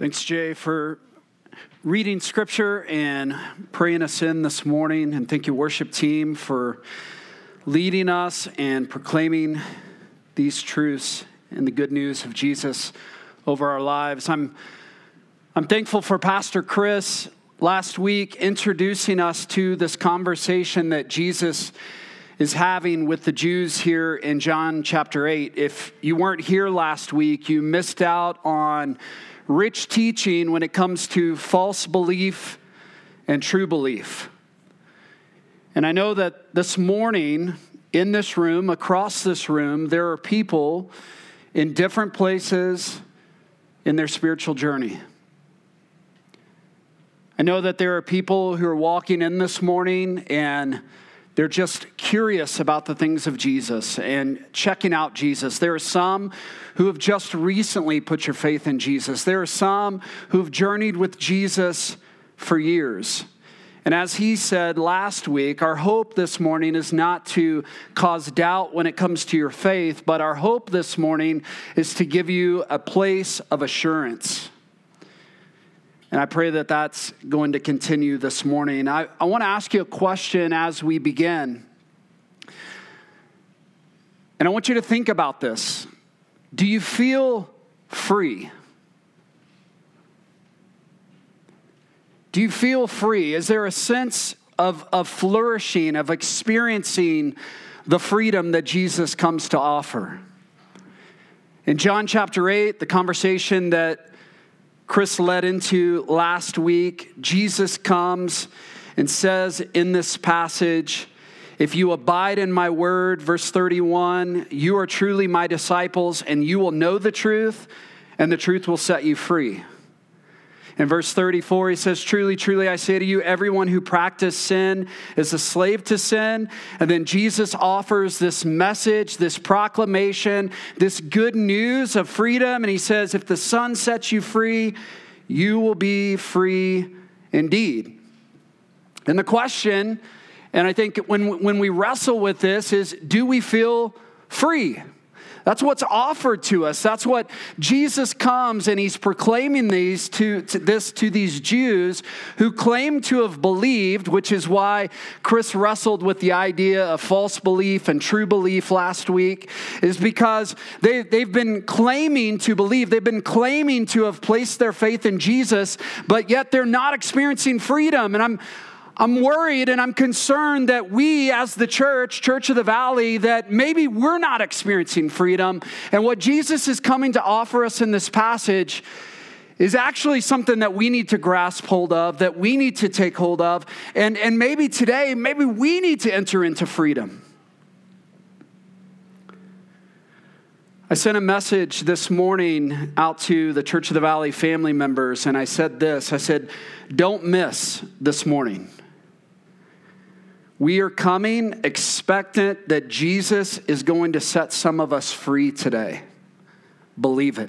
Thanks, Jay, for reading scripture and praying us in this morning. And thank you, worship team, for leading us and proclaiming these truths and the good news of Jesus over our lives. I'm, I'm thankful for Pastor Chris last week introducing us to this conversation that Jesus is having with the Jews here in John chapter 8. If you weren't here last week, you missed out on rich teaching when it comes to false belief and true belief. And I know that this morning, in this room, across this room, there are people in different places in their spiritual journey. I know that there are people who are walking in this morning and they're just curious about the things of Jesus and checking out Jesus. There are some who have just recently put your faith in Jesus. There are some who've journeyed with Jesus for years. And as he said last week, our hope this morning is not to cause doubt when it comes to your faith, but our hope this morning is to give you a place of assurance. And I pray that that's going to continue this morning. I, I want to ask you a question as we begin. And I want you to think about this. Do you feel free? Do you feel free? Is there a sense of, of flourishing, of experiencing the freedom that Jesus comes to offer? In John chapter 8, the conversation that Chris led into last week, Jesus comes and says in this passage, if you abide in my word, verse 31, you are truly my disciples, and you will know the truth, and the truth will set you free. In verse 34, he says, Truly, truly, I say to you, everyone who practices sin is a slave to sin. And then Jesus offers this message, this proclamation, this good news of freedom. And he says, If the Son sets you free, you will be free indeed. And the question, and I think when, when we wrestle with this, is do we feel free? That's what's offered to us. That's what Jesus comes and he's proclaiming these to, to, this to these Jews who claim to have believed, which is why Chris wrestled with the idea of false belief and true belief last week, is because they, they've been claiming to believe, they've been claiming to have placed their faith in Jesus, but yet they're not experiencing freedom. And I'm I'm worried and I'm concerned that we, as the church, Church of the Valley, that maybe we're not experiencing freedom. And what Jesus is coming to offer us in this passage is actually something that we need to grasp hold of, that we need to take hold of. And, and maybe today, maybe we need to enter into freedom. I sent a message this morning out to the Church of the Valley family members, and I said this I said, Don't miss this morning. We are coming expectant that Jesus is going to set some of us free today. Believe it.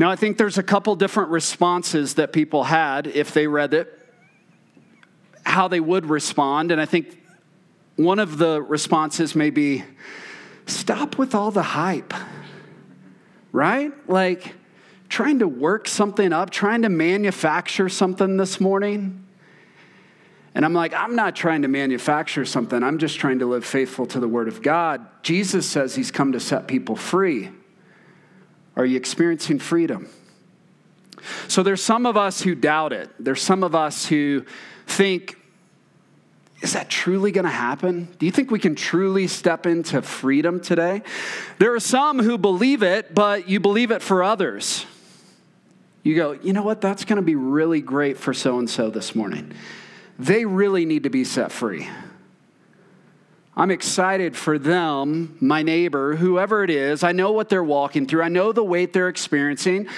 Now, I think there's a couple different responses that people had if they read it, how they would respond. And I think one of the responses may be stop with all the hype, right? Like trying to work something up, trying to manufacture something this morning. And I'm like, I'm not trying to manufacture something. I'm just trying to live faithful to the Word of God. Jesus says He's come to set people free. Are you experiencing freedom? So there's some of us who doubt it. There's some of us who think, is that truly going to happen? Do you think we can truly step into freedom today? There are some who believe it, but you believe it for others. You go, you know what? That's going to be really great for so and so this morning they really need to be set free. I'm excited for them, my neighbor, whoever it is. I know what they're walking through, I know the weight they're experiencing.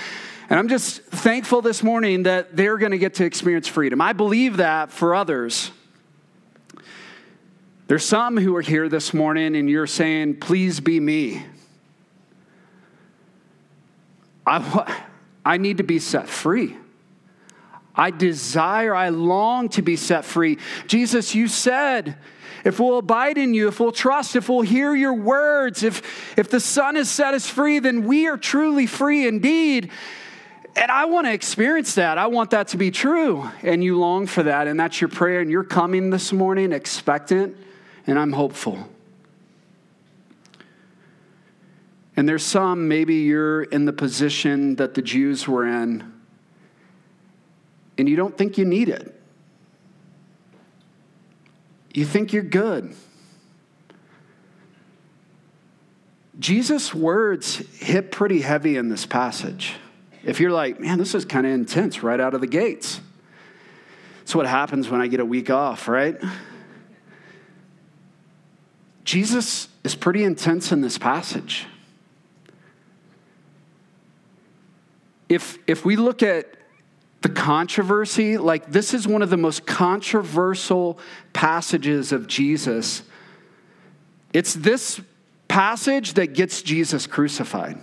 And I'm just thankful this morning that they're going to get to experience freedom. I believe that for others. There's some who are here this morning and you're saying, please be me. I, I need to be set free. I desire, I long to be set free. Jesus, you said, if we'll abide in you, if we'll trust, if we'll hear your words, if, if the Son has set us free, then we are truly free indeed. And I want to experience that. I want that to be true. And you long for that. And that's your prayer. And you're coming this morning expectant. And I'm hopeful. And there's some, maybe you're in the position that the Jews were in, and you don't think you need it. You think you're good. Jesus' words hit pretty heavy in this passage. If you're like, man, this is kind of intense right out of the gates. That's what happens when I get a week off, right? Jesus is pretty intense in this passage. If, if we look at the controversy, like this is one of the most controversial passages of Jesus. It's this passage that gets Jesus crucified.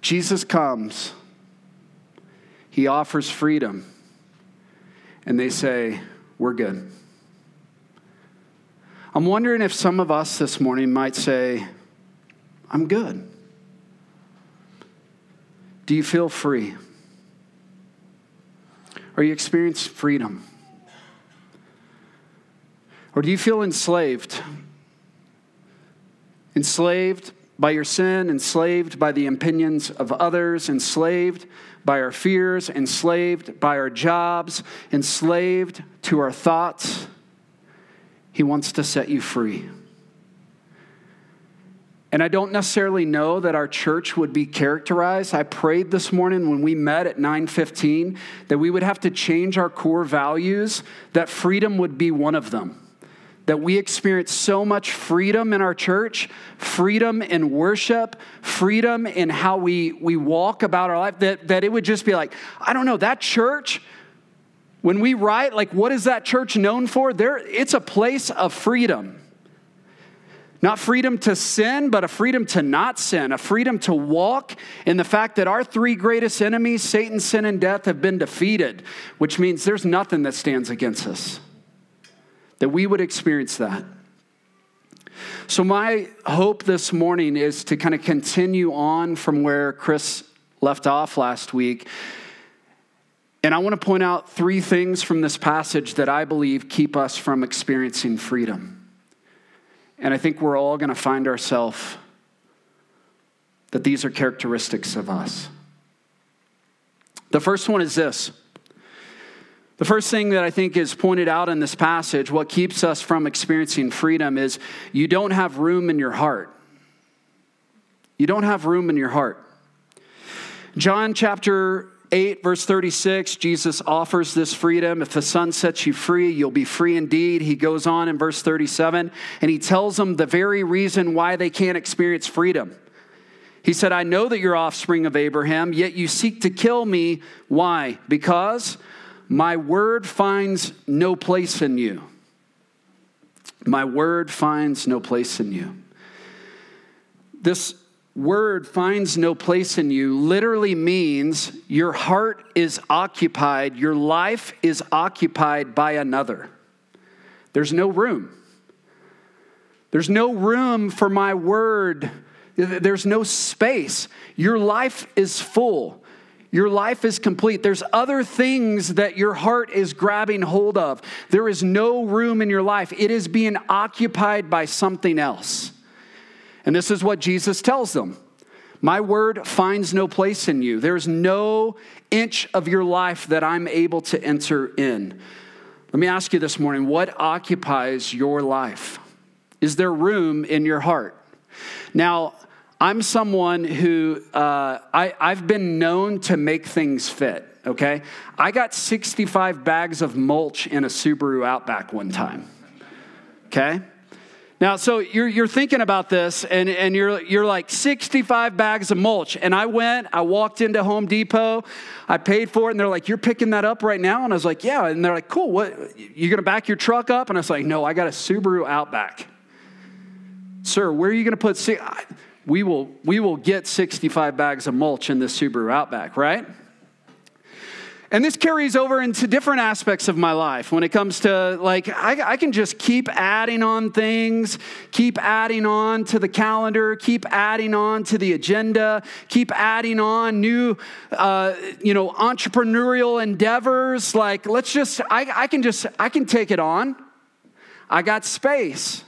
Jesus comes, he offers freedom, and they say, We're good. I'm wondering if some of us this morning might say, I'm good. Do you feel free? Or you experience freedom? Or do you feel enslaved? Enslaved by your sin, enslaved by the opinions of others, enslaved by our fears, enslaved by our jobs, enslaved to our thoughts. He wants to set you free. And I don't necessarily know that our church would be characterized. I prayed this morning when we met at 9:15 that we would have to change our core values, that freedom would be one of them that we experience so much freedom in our church, freedom in worship, freedom in how we, we walk about our life, that, that it would just be like, I don't know, that church, when we write, like, what is that church known for? There, it's a place of freedom. Not freedom to sin, but a freedom to not sin, a freedom to walk in the fact that our three greatest enemies, Satan, sin, and death, have been defeated, which means there's nothing that stands against us that we would experience that. So, my hope this morning is to kind of continue on from where Chris left off last week. And I want to point out three things from this passage that I believe keep us from experiencing freedom. And I think we're all going to find ourselves that these are characteristics of us. The first one is this the first thing that I think is pointed out in this passage, what keeps us from experiencing freedom, is you don't have room in your heart. You don't have room in your heart. John chapter 8, verse 36, Jesus offers this freedom. If the Son sets you free, you'll be free indeed. He goes on in verse 37, and he tells them the very reason why they can't experience freedom. He said, I know that you're offspring of Abraham, yet you seek to kill me. Why? Because my word finds no place in you. My word finds no place in you. This word finds no place in you literally means your heart is occupied, your life is occupied by another. There's no room. There's no room for my word. There's no space. Your life is full. Your life is complete. There's other things that your heart is grabbing hold of. There is no room in your life, it is being occupied by something else. And this is what Jesus tells them My word finds no place in you. There's no inch of your life that I'm able to enter in. Let me ask you this morning what occupies your life? Is there room in your heart? Now, I'm someone who uh, I, I've been known to make things fit, okay? I got 65 bags of mulch in a Subaru Outback one time, okay? Now, so you're, you're thinking about this, and, and you're, you're like 65 bags of mulch. And I went, I walked into Home Depot, I paid for it, and they're like, You're picking that up right now? And I was like, Yeah. And they're like, Cool, what? You're gonna back your truck up? And I was like, No, I got a Subaru Outback. Sir, where are you gonna put? See, we will, we will get 65 bags of mulch in this Subaru Outback, right? And this carries over into different aspects of my life when it comes to, like, I, I, can just keep adding on things, keep adding on to the calendar, keep adding on to the agenda, keep adding on new, uh, you know, entrepreneurial endeavors. Like, let's just, I, I can just, I can take it on. I got space.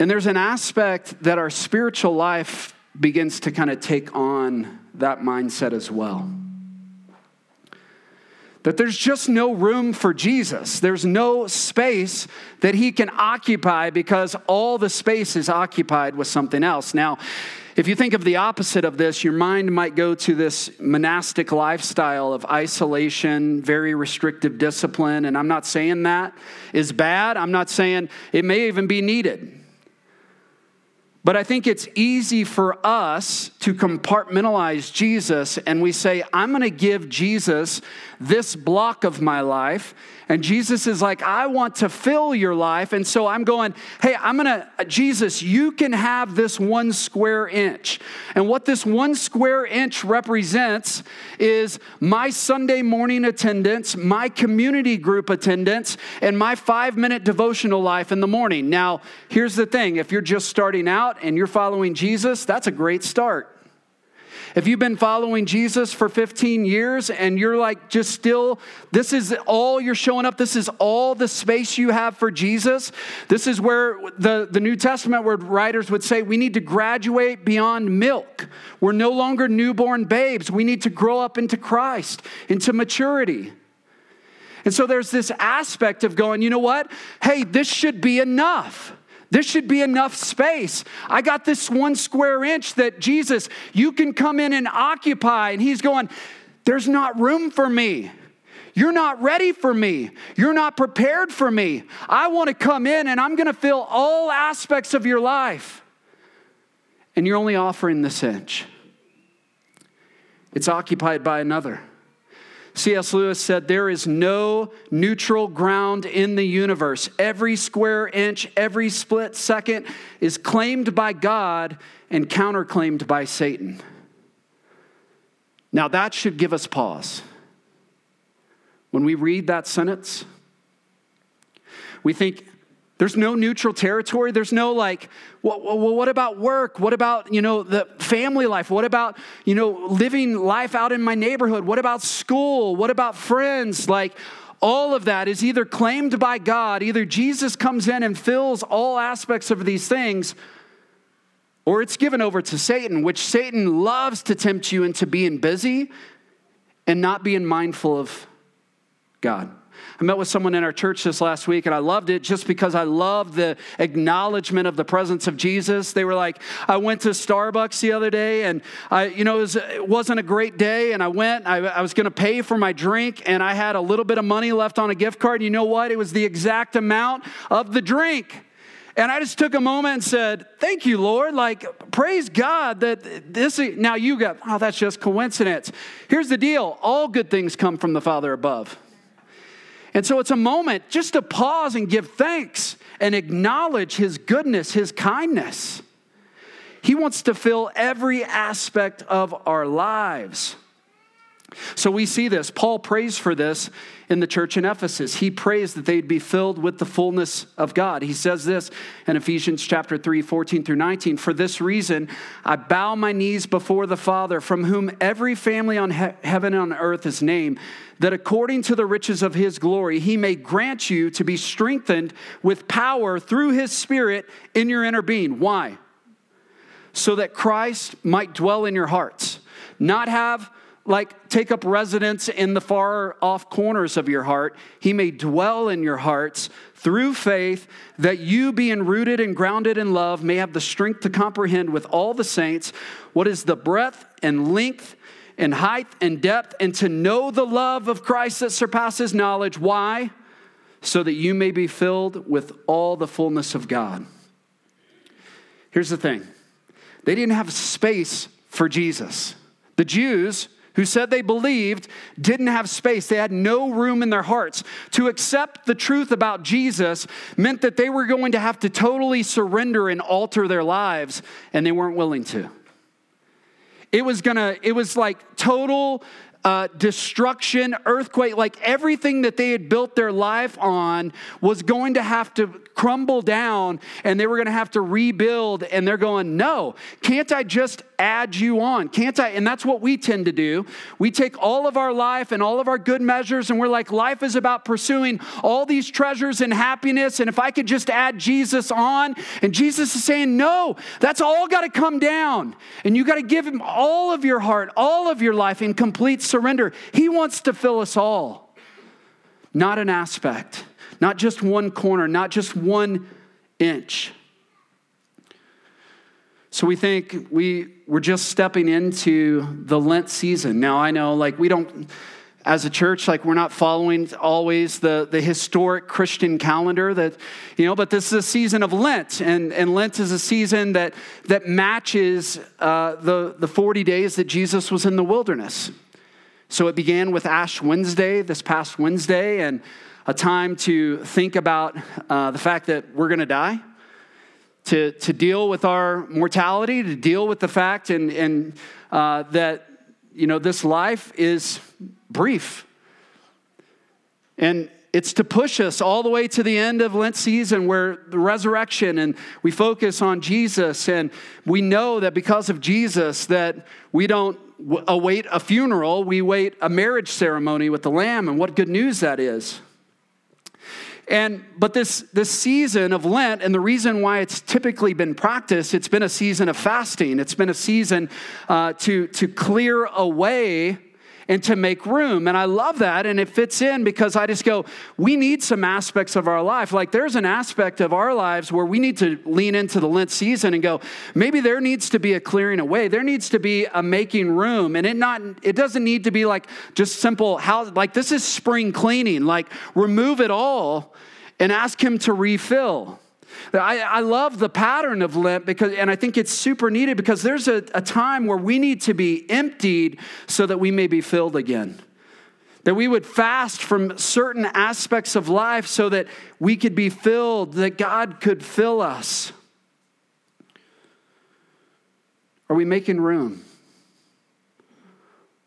And there's an aspect that our spiritual life begins to kind of take on that mindset as well. That there's just no room for Jesus. There's no space that he can occupy because all the space is occupied with something else. Now, if you think of the opposite of this, your mind might go to this monastic lifestyle of isolation, very restrictive discipline. And I'm not saying that is bad. I'm not saying it may even be needed. But I think it's easy for us to compartmentalize Jesus and we say, I'm going to give Jesus this block of my life. And Jesus is like, I want to fill your life. And so I'm going, hey, I'm going to, Jesus, you can have this one square inch. And what this one square inch represents is my Sunday morning attendance, my community group attendance, and my five minute devotional life in the morning. Now, here's the thing if you're just starting out and you're following Jesus, that's a great start. If you've been following Jesus for 15 years and you're like just still, this is all you're showing up, this is all the space you have for Jesus. This is where the, the New Testament where writers would say we need to graduate beyond milk. We're no longer newborn babes. We need to grow up into Christ, into maturity. And so there's this aspect of going, you know what? Hey, this should be enough. This should be enough space. I got this one square inch that Jesus, you can come in and occupy. And he's going, There's not room for me. You're not ready for me. You're not prepared for me. I want to come in and I'm going to fill all aspects of your life. And you're only offering this inch, it's occupied by another. C.S. Lewis said, There is no neutral ground in the universe. Every square inch, every split second is claimed by God and counterclaimed by Satan. Now, that should give us pause. When we read that sentence, we think, there's no neutral territory. There's no like, well, well, what about work? What about, you know, the family life? What about, you know, living life out in my neighborhood? What about school? What about friends? Like, all of that is either claimed by God, either Jesus comes in and fills all aspects of these things, or it's given over to Satan, which Satan loves to tempt you into being busy and not being mindful of God. I met with someone in our church this last week and I loved it just because I love the acknowledgement of the presence of Jesus. They were like, I went to Starbucks the other day and I, you know, it, was, not a great day. And I went, I, I was going to pay for my drink and I had a little bit of money left on a gift card. And you know what? It was the exact amount of the drink. And I just took a moment and said, Thank you, Lord. Like, praise God that this, now you got, oh, that's just coincidence. Here's the deal all good things come from the Father above. And so it's a moment just to pause and give thanks and acknowledge His goodness, His kindness. He wants to fill every aspect of our lives. So we see this. Paul prays for this in the church in Ephesus. He prays that they'd be filled with the fullness of God. He says this in Ephesians chapter 3, 14 through 19. For this reason, I bow my knees before the Father, from whom every family on he- heaven and on earth is named, that according to the riches of his glory, he may grant you to be strengthened with power through his Spirit in your inner being. Why? So that Christ might dwell in your hearts, not have like take up residence in the far off corners of your heart. He may dwell in your hearts through faith, that you, being rooted and grounded in love, may have the strength to comprehend with all the saints what is the breadth and length and height and depth, and to know the love of Christ that surpasses knowledge. Why? So that you may be filled with all the fullness of God. Here's the thing they didn't have space for Jesus. The Jews, who said they believed didn't have space. They had no room in their hearts. To accept the truth about Jesus meant that they were going to have to totally surrender and alter their lives, and they weren't willing to. it was gonna, it was like total uh, destruction, earthquake, like everything that they had built their life on was going to have to crumble down and they were going to have to rebuild. And they're going, no, can't I just add you on? Can't I? And that's what we tend to do. We take all of our life and all of our good measures and we're like, life is about pursuing all these treasures and happiness. And if I could just add Jesus on, and Jesus is saying, no, that's all got to come down. And you got to give him all of your heart, all of your life in complete surrender. He wants to fill us all, not an aspect not just one corner, not just one inch. So we think we, we're just stepping into the Lent season. Now, I know, like, we don't, as a church, like, we're not following always the, the historic Christian calendar that, you know, but this is a season of Lent, and, and Lent is a season that, that matches uh, the, the 40 days that Jesus was in the wilderness. So it began with Ash Wednesday, this past Wednesday, and a time to think about uh, the fact that we're going to die, to, to deal with our mortality, to deal with the fact and, and uh, that you know this life is brief. And it's to push us all the way to the end of Lent season where the resurrection and we focus on Jesus and we know that because of Jesus that we don't await a funeral, we wait a marriage ceremony with the lamb and what good news that is. And but this this season of Lent, and the reason why it's typically been practiced, it's been a season of fasting. It's been a season uh, to to clear away and to make room. And I love that. And it fits in because I just go, we need some aspects of our life. Like there's an aspect of our lives where we need to lean into the Lent season and go, maybe there needs to be a clearing away. There needs to be a making room. And it not it doesn't need to be like just simple how like this is spring cleaning. Like remove it all and ask him to refill. I, I, love the pattern of Lent because, and I think it's super needed because there's a, a time where we need to be emptied so that we may be filled again. That we would fast from certain aspects of life so that we could be filled, that God could fill us. Are we making room?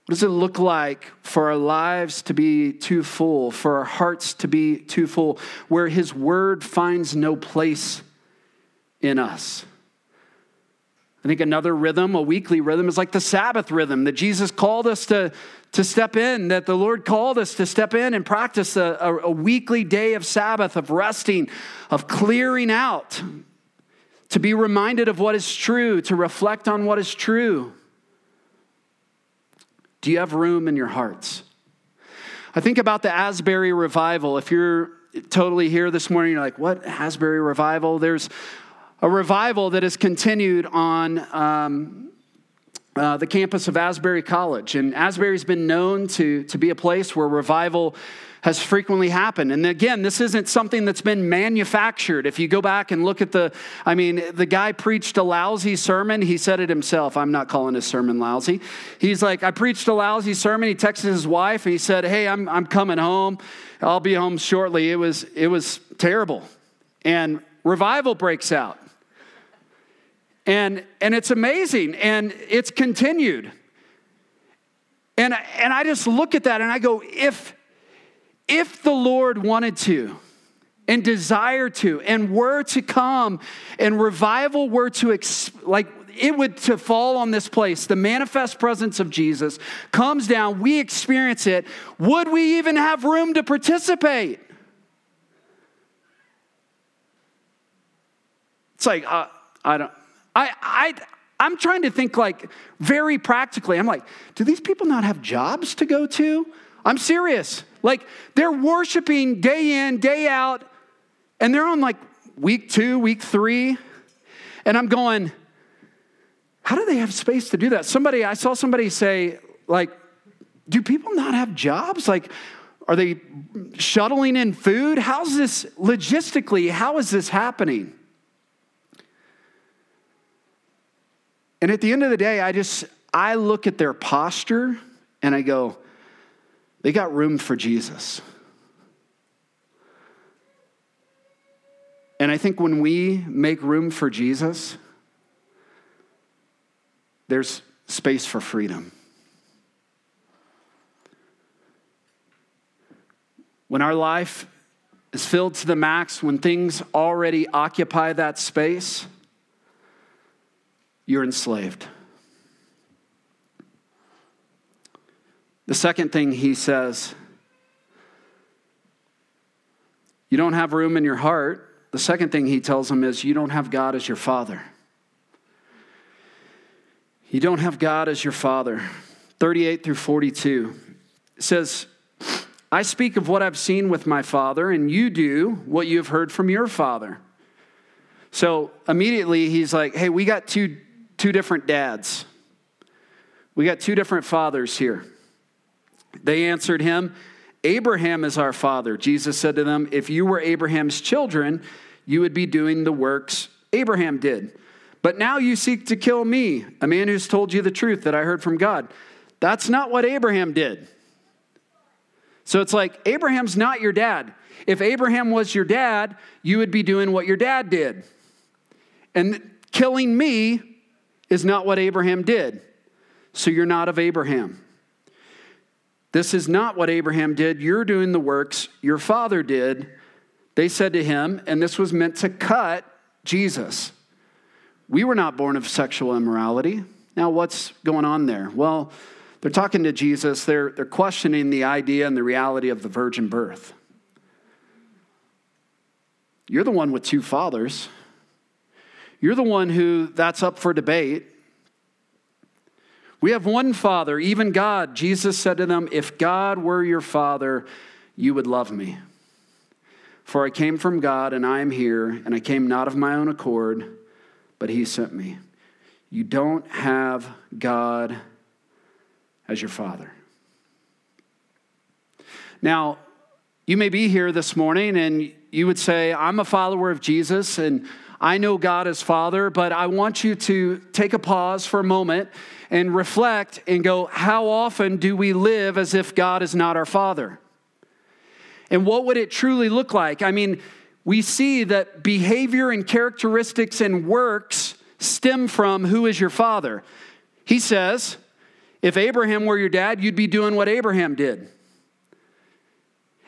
What does it look like for our lives to be too full, for our hearts to be too full, where His Word finds no place in us? I think another rhythm, a weekly rhythm, is like the Sabbath rhythm that Jesus called us to, to step in, that the Lord called us to step in and practice a, a, a weekly day of Sabbath, of resting, of clearing out, to be reminded of what is true, to reflect on what is true. Do you have room in your hearts? I think about the Asbury revival. If you're totally here this morning, you're like, what Asbury revival? There's a revival that has continued on um, uh, the campus of Asbury College. And Asbury's been known to, to be a place where revival has frequently happened. And again, this isn't something that's been manufactured. If you go back and look at the, I mean, the guy preached a lousy sermon. He said it himself. I'm not calling his sermon lousy. He's like, I preached a lousy sermon. He texted his wife and he said, Hey, I'm, I'm coming home. I'll be home shortly. It was, it was terrible. And revival breaks out. And, and it's amazing. And it's continued. And, and I just look at that and I go, if, if the Lord wanted to and desired to and were to come and revival were to like it would to fall on this place the manifest presence of jesus comes down we experience it would we even have room to participate it's like uh, i don't i i i'm trying to think like very practically i'm like do these people not have jobs to go to i'm serious like they're worshiping day in, day out, and they're on like week two, week three. And I'm going, how do they have space to do that? Somebody, I saw somebody say, like, do people not have jobs? Like, are they shuttling in food? How's this logistically? How is this happening? And at the end of the day, I just I look at their posture and I go, they got room for Jesus. And I think when we make room for Jesus, there's space for freedom. When our life is filled to the max, when things already occupy that space, you're enslaved. The second thing he says, you don't have room in your heart. The second thing he tells them is, you don't have God as your father. You don't have God as your father. 38 through 42 says, I speak of what I've seen with my father, and you do what you have heard from your father. So immediately he's like, hey, we got two, two different dads. We got two different fathers here. They answered him, Abraham is our father. Jesus said to them, If you were Abraham's children, you would be doing the works Abraham did. But now you seek to kill me, a man who's told you the truth that I heard from God. That's not what Abraham did. So it's like, Abraham's not your dad. If Abraham was your dad, you would be doing what your dad did. And killing me is not what Abraham did. So you're not of Abraham. This is not what Abraham did. You're doing the works your father did. They said to him, and this was meant to cut Jesus. We were not born of sexual immorality. Now, what's going on there? Well, they're talking to Jesus, they're, they're questioning the idea and the reality of the virgin birth. You're the one with two fathers. You're the one who that's up for debate. We have one Father, even God. Jesus said to them, If God were your Father, you would love me. For I came from God, and I am here, and I came not of my own accord, but He sent me. You don't have God as your father. Now, you may be here this morning and you would say, I'm a follower of Jesus and I know God as Father, but I want you to take a pause for a moment and reflect and go, How often do we live as if God is not our Father? And what would it truly look like? I mean, we see that behavior and characteristics and works stem from who is your Father. He says, if Abraham were your dad, you'd be doing what Abraham did.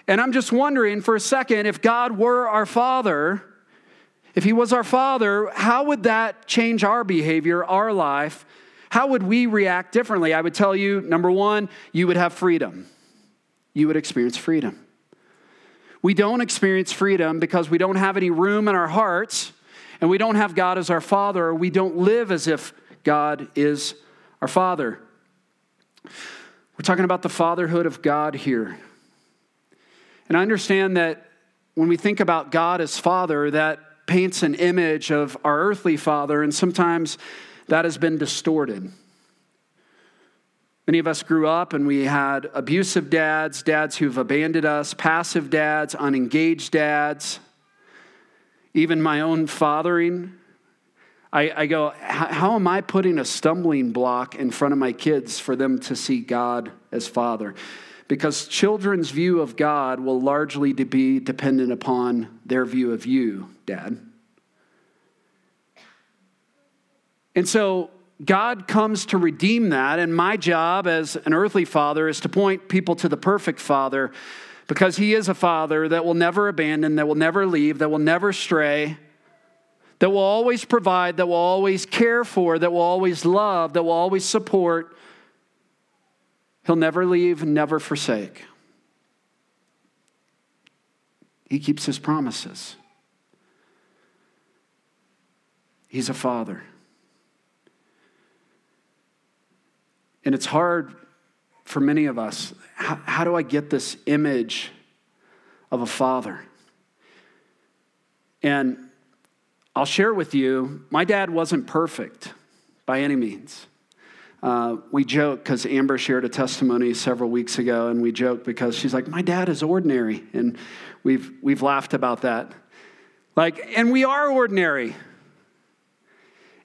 And I'm just wondering for a second if God were our father, if he was our father, how would that change our behavior, our life? How would we react differently? I would tell you number one, you would have freedom. You would experience freedom. We don't experience freedom because we don't have any room in our hearts and we don't have God as our father, or we don't live as if God is our father. We're talking about the fatherhood of God here. And I understand that when we think about God as Father, that paints an image of our earthly Father, and sometimes that has been distorted. Many of us grew up and we had abusive dads, dads who've abandoned us, passive dads, unengaged dads, even my own fathering. I, I go, how am I putting a stumbling block in front of my kids for them to see God as Father? Because children's view of God will largely be dependent upon their view of you, Dad. And so God comes to redeem that, and my job as an earthly father is to point people to the perfect father because he is a father that will never abandon, that will never leave, that will never stray that will always provide, that will always care for, that will always love, that will always support. He'll never leave, never forsake. He keeps his promises. He's a father. And it's hard for many of us. How, how, do I get this image of a father? And I'll share with you, my dad wasn't perfect by any means. Uh, we joke because Amber shared a testimony several weeks ago, and we joke because she's like, "My dad is ordinary," and we've we've laughed about that. Like, and we are ordinary.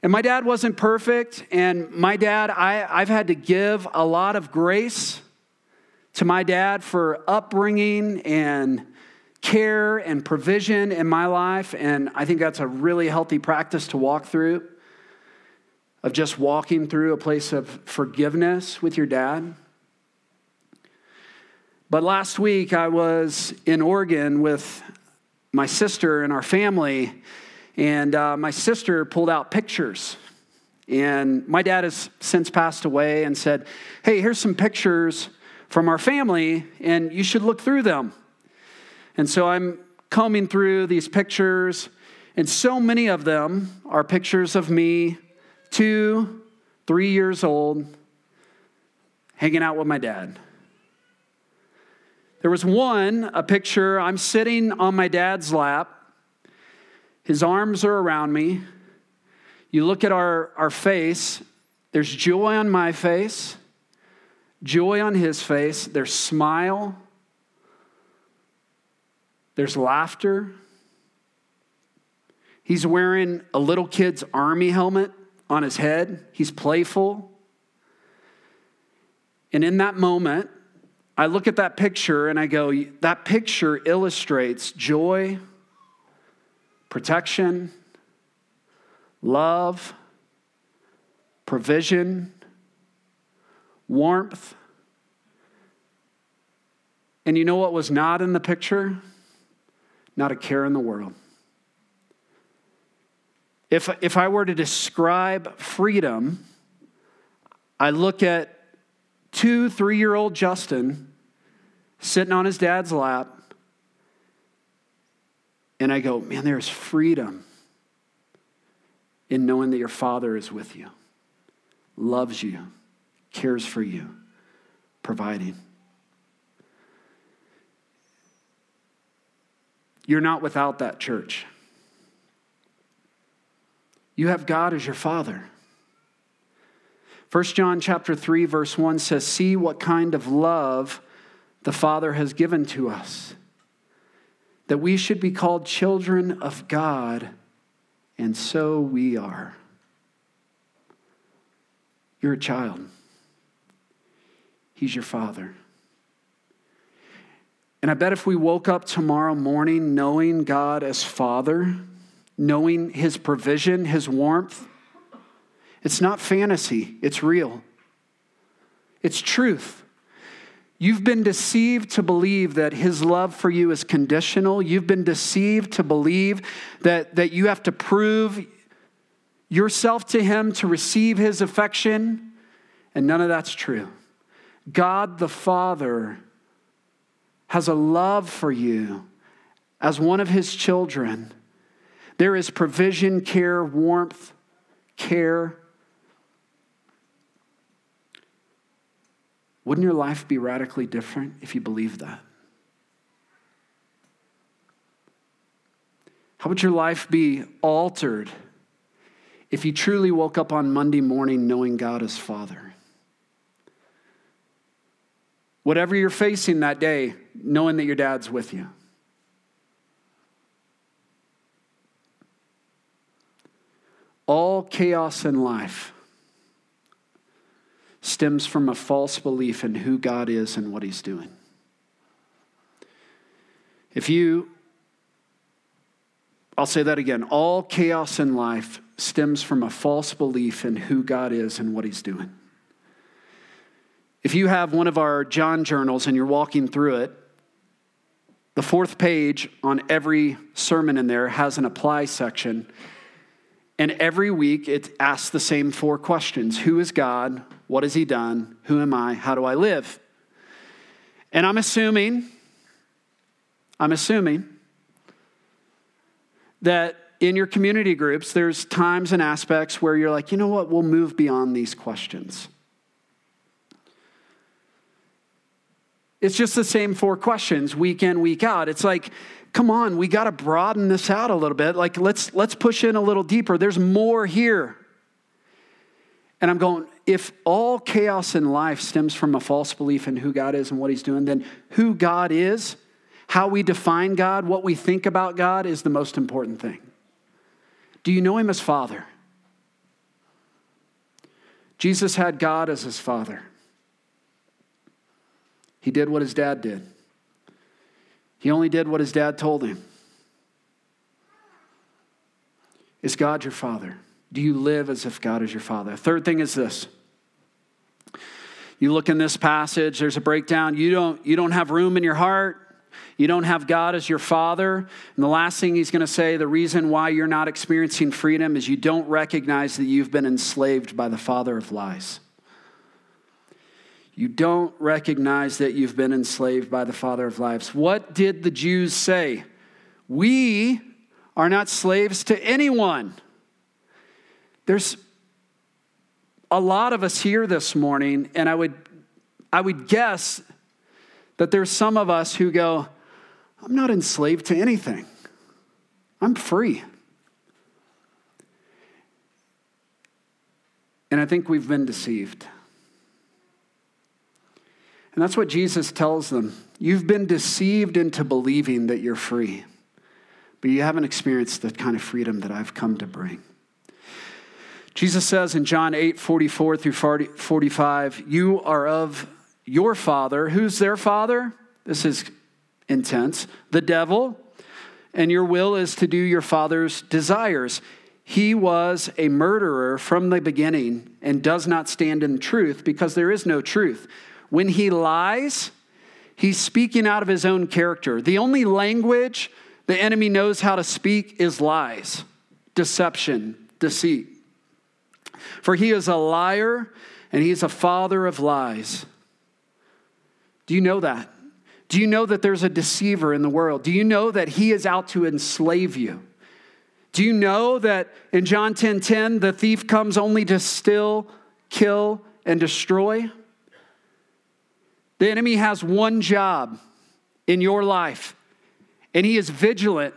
And my dad wasn't perfect, and my dad, I, I've had to give a lot of grace to my dad for upbringing and care and provision in my life, and I think that's a really healthy practice to walk through. Of just walking through a place of forgiveness with your dad. But last week I was in Oregon with my sister and our family, and uh, my sister pulled out pictures. And my dad has since passed away and said, Hey, here's some pictures from our family, and you should look through them. And so I'm combing through these pictures, and so many of them are pictures of me, two, three years old, hanging out with my dad. There was one, a picture, I'm sitting on my dad's lap. His arms are around me. You look at our, our face, there's joy on my face, joy on his face, there's smile, there's laughter. He's wearing a little kid's army helmet on his head, he's playful. And in that moment, I look at that picture and I go, that picture illustrates joy, protection, love, provision, warmth. And you know what was not in the picture? Not a care in the world. If, if I were to describe freedom, I look at two, three year old Justin sitting on his dad's lap, and I go, man, there's freedom in knowing that your father is with you, loves you, cares for you, providing. You're not without that church. You have God as your father. 1 John chapter 3 verse 1 says, "See what kind of love the Father has given to us, that we should be called children of God, and so we are." You're a child. He's your father. And I bet if we woke up tomorrow morning knowing God as Father, knowing His provision, His warmth, it's not fantasy, it's real. It's truth. You've been deceived to believe that his love for you is conditional. You've been deceived to believe that, that you have to prove yourself to him to receive his affection. And none of that's true. God the Father has a love for you as one of his children. There is provision, care, warmth, care, Wouldn't your life be radically different if you believed that? How would your life be altered if you truly woke up on Monday morning knowing God as Father? Whatever you're facing that day, knowing that your dad's with you. All chaos in life stems from a false belief in who God is and what He's doing. If you, I'll say that again, all chaos in life stems from a false belief in who God is and what He's doing. If you have one of our John journals and you're walking through it, the fourth page on every sermon in there has an apply section. And every week it asks the same four questions Who is God? What has he done? Who am I? How do I live? And I'm assuming, I'm assuming that in your community groups, there's times and aspects where you're like, you know what, we'll move beyond these questions. It's just the same four questions week in, week out. It's like, come on, we got to broaden this out a little bit. Like, let's, let's push in a little deeper. There's more here. And I'm going, if all chaos in life stems from a false belief in who God is and what He's doing, then who God is, how we define God, what we think about God is the most important thing. Do you know Him as Father? Jesus had God as His Father. He did what His dad did, He only did what His dad told him. Is God your Father? Do you live as if God is your Father? Third thing is this. You look in this passage, there's a breakdown. You don't, you don't have room in your heart. You don't have God as your Father. And the last thing he's going to say, the reason why you're not experiencing freedom is you don't recognize that you've been enslaved by the Father of lies. You don't recognize that you've been enslaved by the Father of lies. What did the Jews say? We are not slaves to anyone. There's a lot of us here this morning, and I would, I would guess that there's some of us who go, I'm not enslaved to anything, I'm free. And I think we've been deceived. And that's what Jesus tells them. You've been deceived into believing that you're free, but you haven't experienced the kind of freedom that I've come to bring. Jesus says in John 8 44 through 45, You are of your father. Who's their father? This is intense. The devil. And your will is to do your father's desires. He was a murderer from the beginning and does not stand in truth because there is no truth. When he lies, he's speaking out of his own character. The only language the enemy knows how to speak is lies, deception, deceit. For he is a liar and he's a father of lies. Do you know that? Do you know that there's a deceiver in the world? Do you know that he is out to enslave you? Do you know that in John 10:10 10, 10, the thief comes only to steal, kill and destroy? The enemy has one job in your life, and he is vigilant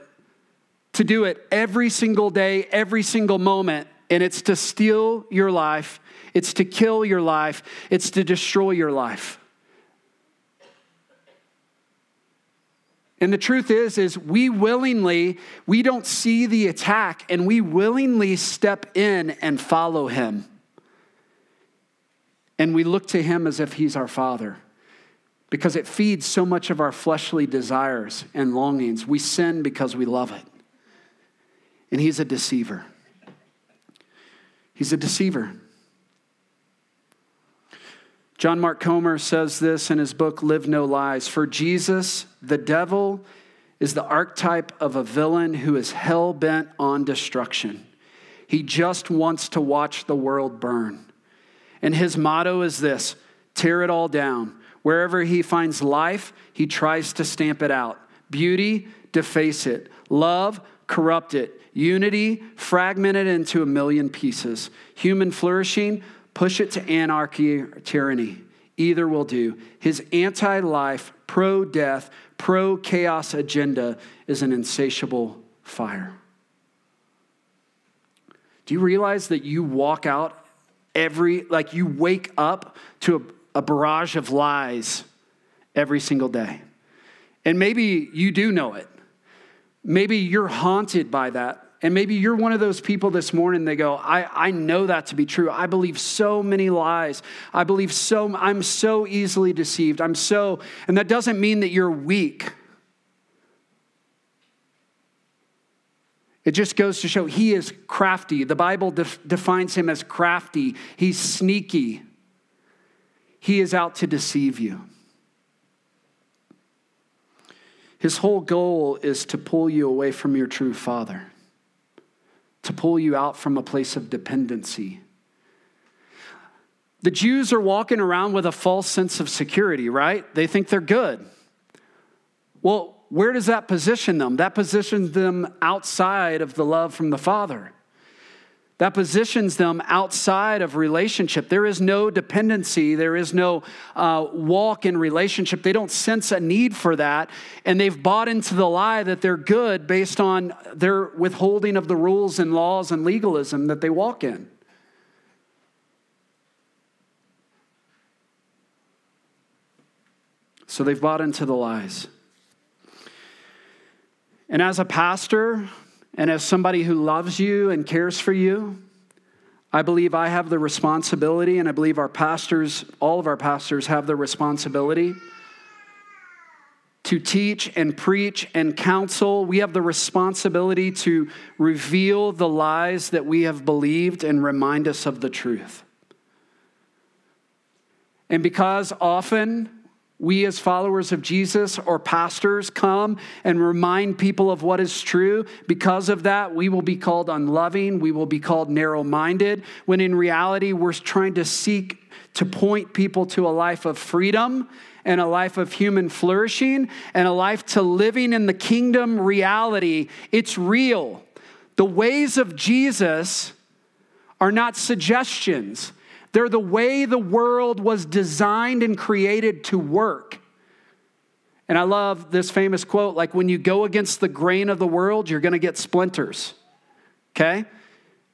to do it every single day, every single moment, and it's to steal your life, it's to kill your life, it's to destroy your life. And the truth is is we willingly we don't see the attack and we willingly step in and follow him. And we look to him as if he's our father. Because it feeds so much of our fleshly desires and longings. We sin because we love it. And he's a deceiver. He's a deceiver. John Mark Comer says this in his book, Live No Lies. For Jesus, the devil is the archetype of a villain who is hell bent on destruction. He just wants to watch the world burn. And his motto is this tear it all down. Wherever he finds life, he tries to stamp it out. Beauty, deface it. Love, corrupt it. Unity, fragment it into a million pieces. Human flourishing, push it to anarchy or tyranny. Either will do. His anti life, pro death, pro chaos agenda is an insatiable fire. Do you realize that you walk out every, like you wake up to a, barrage of lies every single day? And maybe you do know it. Maybe you're haunted by that and maybe you're one of those people this morning, they go, I, I know that to be true. I believe so many lies. I believe so, I'm so easily deceived. I'm so, and that doesn't mean that you're weak. It just goes to show he is crafty. The Bible def- defines him as crafty, he's sneaky. He is out to deceive you. His whole goal is to pull you away from your true father to pull you out from a place of dependency. The Jews are walking around with a false sense of security, right? They think they're good. Well, where does that position them? That positions them outside of the love from the Father that positions them outside of relationship. There is no dependency, there is no uh, walk in relationship. They don't sense a need for that, and they've bought into the lie that they're good based on their withholding of the rules and laws and legalism that they walk in. So they've bought into the lies. And as a pastor, and as somebody who loves you and cares for you, I believe I have the responsibility, and I believe our pastors, all of our pastors, have the responsibility to teach and preach and counsel. We have the responsibility to reveal the lies that we have believed and remind us of the truth. And because often we, as followers of Jesus or pastors, come and remind people of what is true. Because of that, we will be called unloving. We will be called narrow minded, when in reality, we're trying to seek to point people to a life of freedom and a life of human flourishing and a life to living in the kingdom reality. It's real. The ways of Jesus are not suggestions. They're the way the world was designed and created to work. And I love this famous quote like, when you go against the grain of the world, you're going to get splinters. Okay?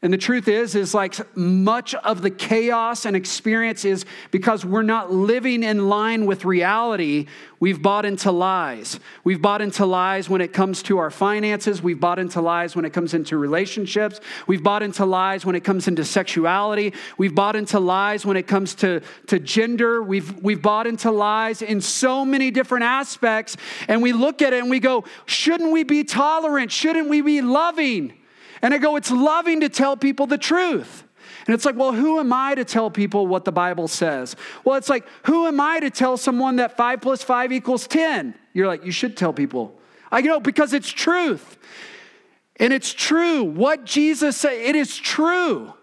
And the truth is, is like much of the chaos and experience is because we're not living in line with reality. We've bought into lies. We've bought into lies when it comes to our finances. We've bought into lies when it comes into relationships. We've bought into lies when it comes into sexuality. We've bought into lies when it comes to, to gender. We've, we've bought into lies in so many different aspects. And we look at it and we go, shouldn't we be tolerant? Shouldn't we be loving? And I go, it's loving to tell people the truth. And it's like, well, who am I to tell people what the Bible says? Well, it's like, who am I to tell someone that five plus five equals 10? You're like, you should tell people. I know, because it's truth. And it's true. What Jesus said, it is true.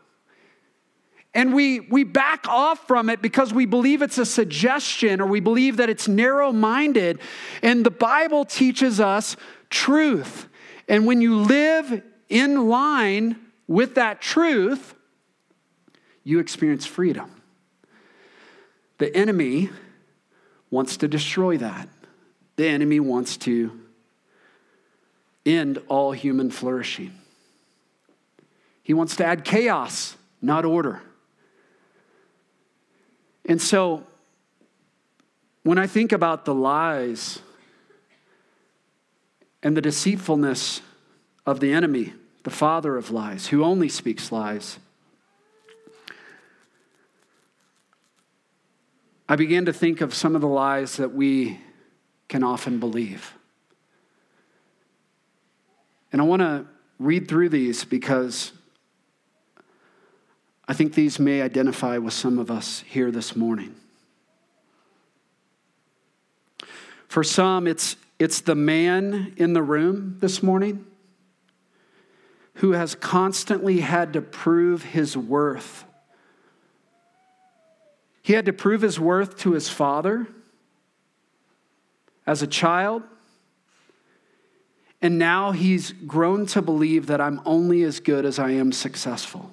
And we, we back off from it because we believe it's a suggestion or we believe that it's narrow minded. And the Bible teaches us truth. And when you live in line with that truth, you experience freedom. The enemy wants to destroy that. The enemy wants to end all human flourishing. He wants to add chaos, not order. And so, when I think about the lies and the deceitfulness of the enemy, the father of lies, who only speaks lies. I began to think of some of the lies that we can often believe. And I want to read through these because I think these may identify with some of us here this morning. For some, it's, it's the man in the room this morning who has constantly had to prove his worth. He had to prove his worth to his father as a child. And now he's grown to believe that I'm only as good as I am successful.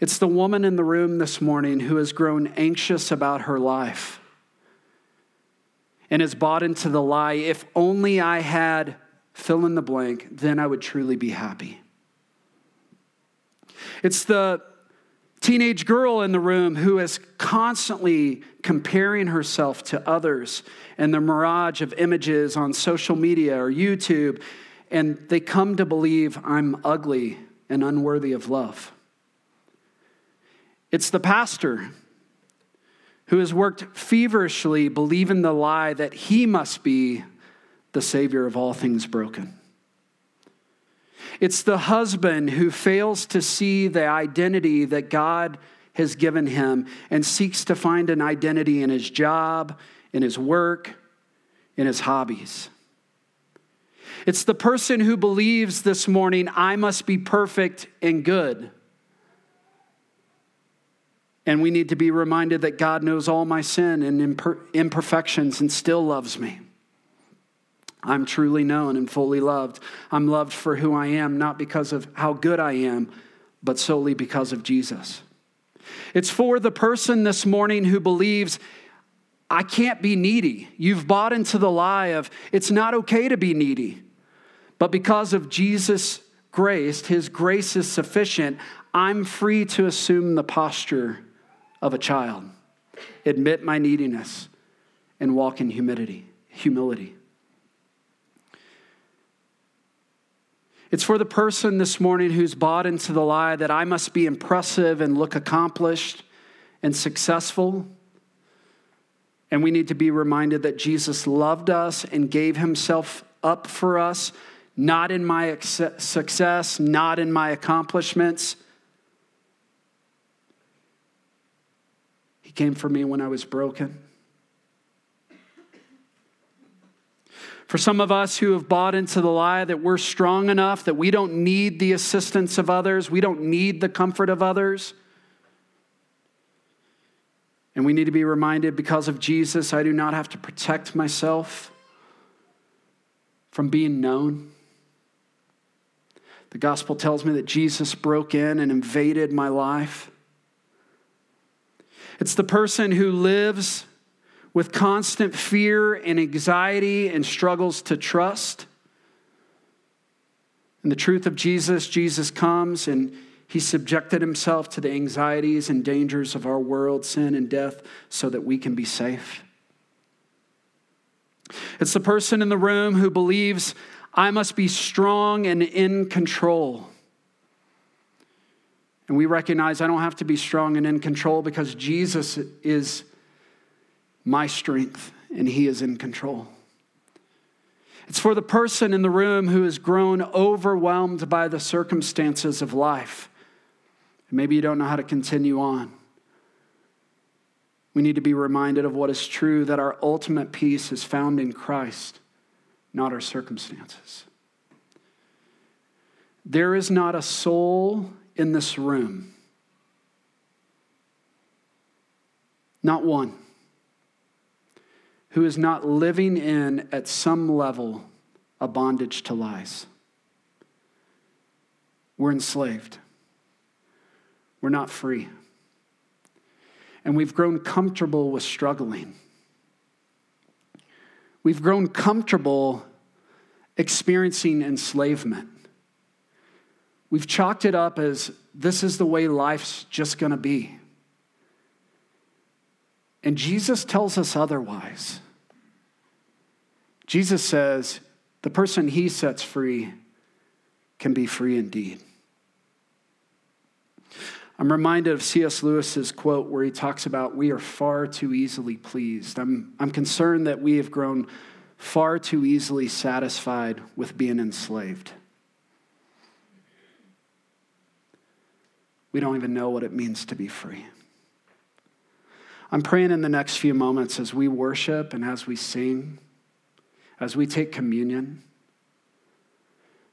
It's the woman in the room this morning who has grown anxious about her life and has bought into the lie if only I had fill in the blank, then I would truly be happy. It's the teenage girl in the room who is constantly comparing herself to others and the mirage of images on social media or YouTube, and they come to believe I'm ugly and unworthy of love. It's the pastor who has worked feverishly believing the lie that he must be the Savior of all things broken. It's the husband who fails to see the identity that God has given him and seeks to find an identity in his job, in his work, in his hobbies. It's the person who believes this morning, I must be perfect and good. And we need to be reminded that God knows all my sin and imperfections and still loves me. I'm truly known and fully loved. I'm loved for who I am, not because of how good I am, but solely because of Jesus. It's for the person this morning who believes, I can't be needy. You've bought into the lie of it's not okay to be needy. But because of Jesus' grace, his grace is sufficient, I'm free to assume the posture of a child, admit my neediness, and walk in humility. humility. It's for the person this morning who's bought into the lie that I must be impressive and look accomplished and successful. And we need to be reminded that Jesus loved us and gave himself up for us, not in my success, not in my accomplishments. He came for me when I was broken. For some of us who have bought into the lie that we're strong enough, that we don't need the assistance of others, we don't need the comfort of others, and we need to be reminded because of Jesus, I do not have to protect myself from being known. The gospel tells me that Jesus broke in and invaded my life. It's the person who lives with constant fear and anxiety and struggles to trust. In the truth of Jesus, Jesus comes and he subjected himself to the anxieties and dangers of our world, sin and death, so that we can be safe. It's the person in the room who believes, I must be strong and in control. And we recognize I don't have to be strong and in control because Jesus is my strength and he is in control. It's for the person in the room who has grown overwhelmed by the circumstances of life Maybe you don't know how to continue on. We need to be reminded of what is true that our ultimate peace is found in Christ, not our circumstances. There is not a soul in this room, not one, who is not living in, at some level, a bondage to lies. We're enslaved. We're not free. And we've grown comfortable with struggling. We've grown comfortable experiencing enslavement. We've chalked it up as this is the way life's just to be. And Jesus tells us otherwise. Jesus says the person he sets free can be free indeed. I'm reminded of C.S. Lewis's quote where he talks about we are far too easily pleased. I'm, I'm concerned that we have grown far too easily satisfied with being enslaved. We don't even know what it means to be free. I'm praying in the next few moments as we worship and as we sing, as we take communion,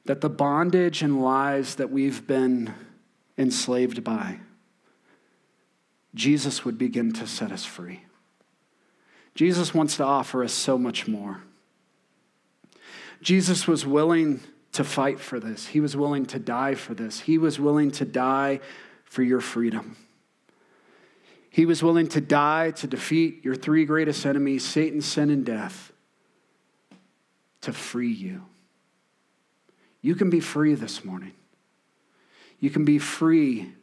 that the bondage and lies that we've been enslaved by, Jesus would begin to set us free. Jesus wants to offer us so much more. Jesus was willing to fight for this, He was willing to die for this, He was willing to die for your freedom. He was willing to die to defeat your three greatest enemies Satan, sin, and death to free you. You can be free this morning. You can be free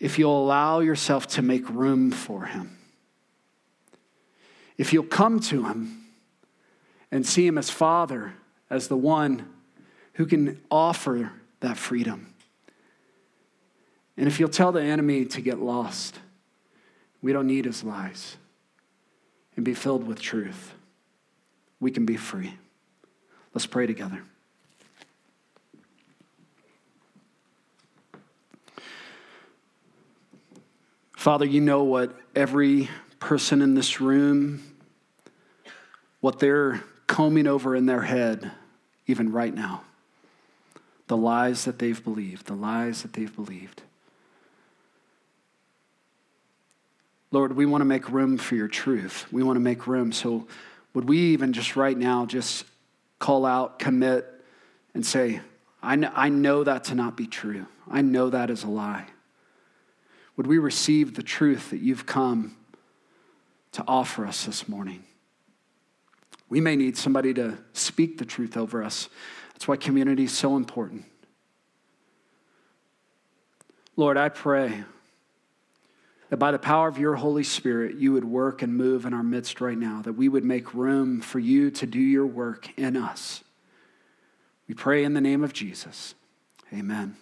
if you'll allow yourself to make room for Him. If you'll come to Him and see Him as Father, as the one who can offer that freedom. And if you'll tell the enemy to get lost, we don't need his lies, and be filled with truth, we can be free. Let's pray together. Father, you know what every person in this room, what they're combing over in their head, even right now. The lies that they've believed, the lies that they've believed. Lord, we want to make room for your truth. We want to make room. So, would we even just right now just call out, commit, and say, I know, I know that to not be true. I know that is a lie. Would we receive the truth that you've come to offer us this morning? We may need somebody to speak the truth over us. That's why community is so important. Lord, I pray that by the power of your Holy Spirit, you would work and move in our midst right now, that we would make room for you to do your work in us. We pray in the name of Jesus. Amen.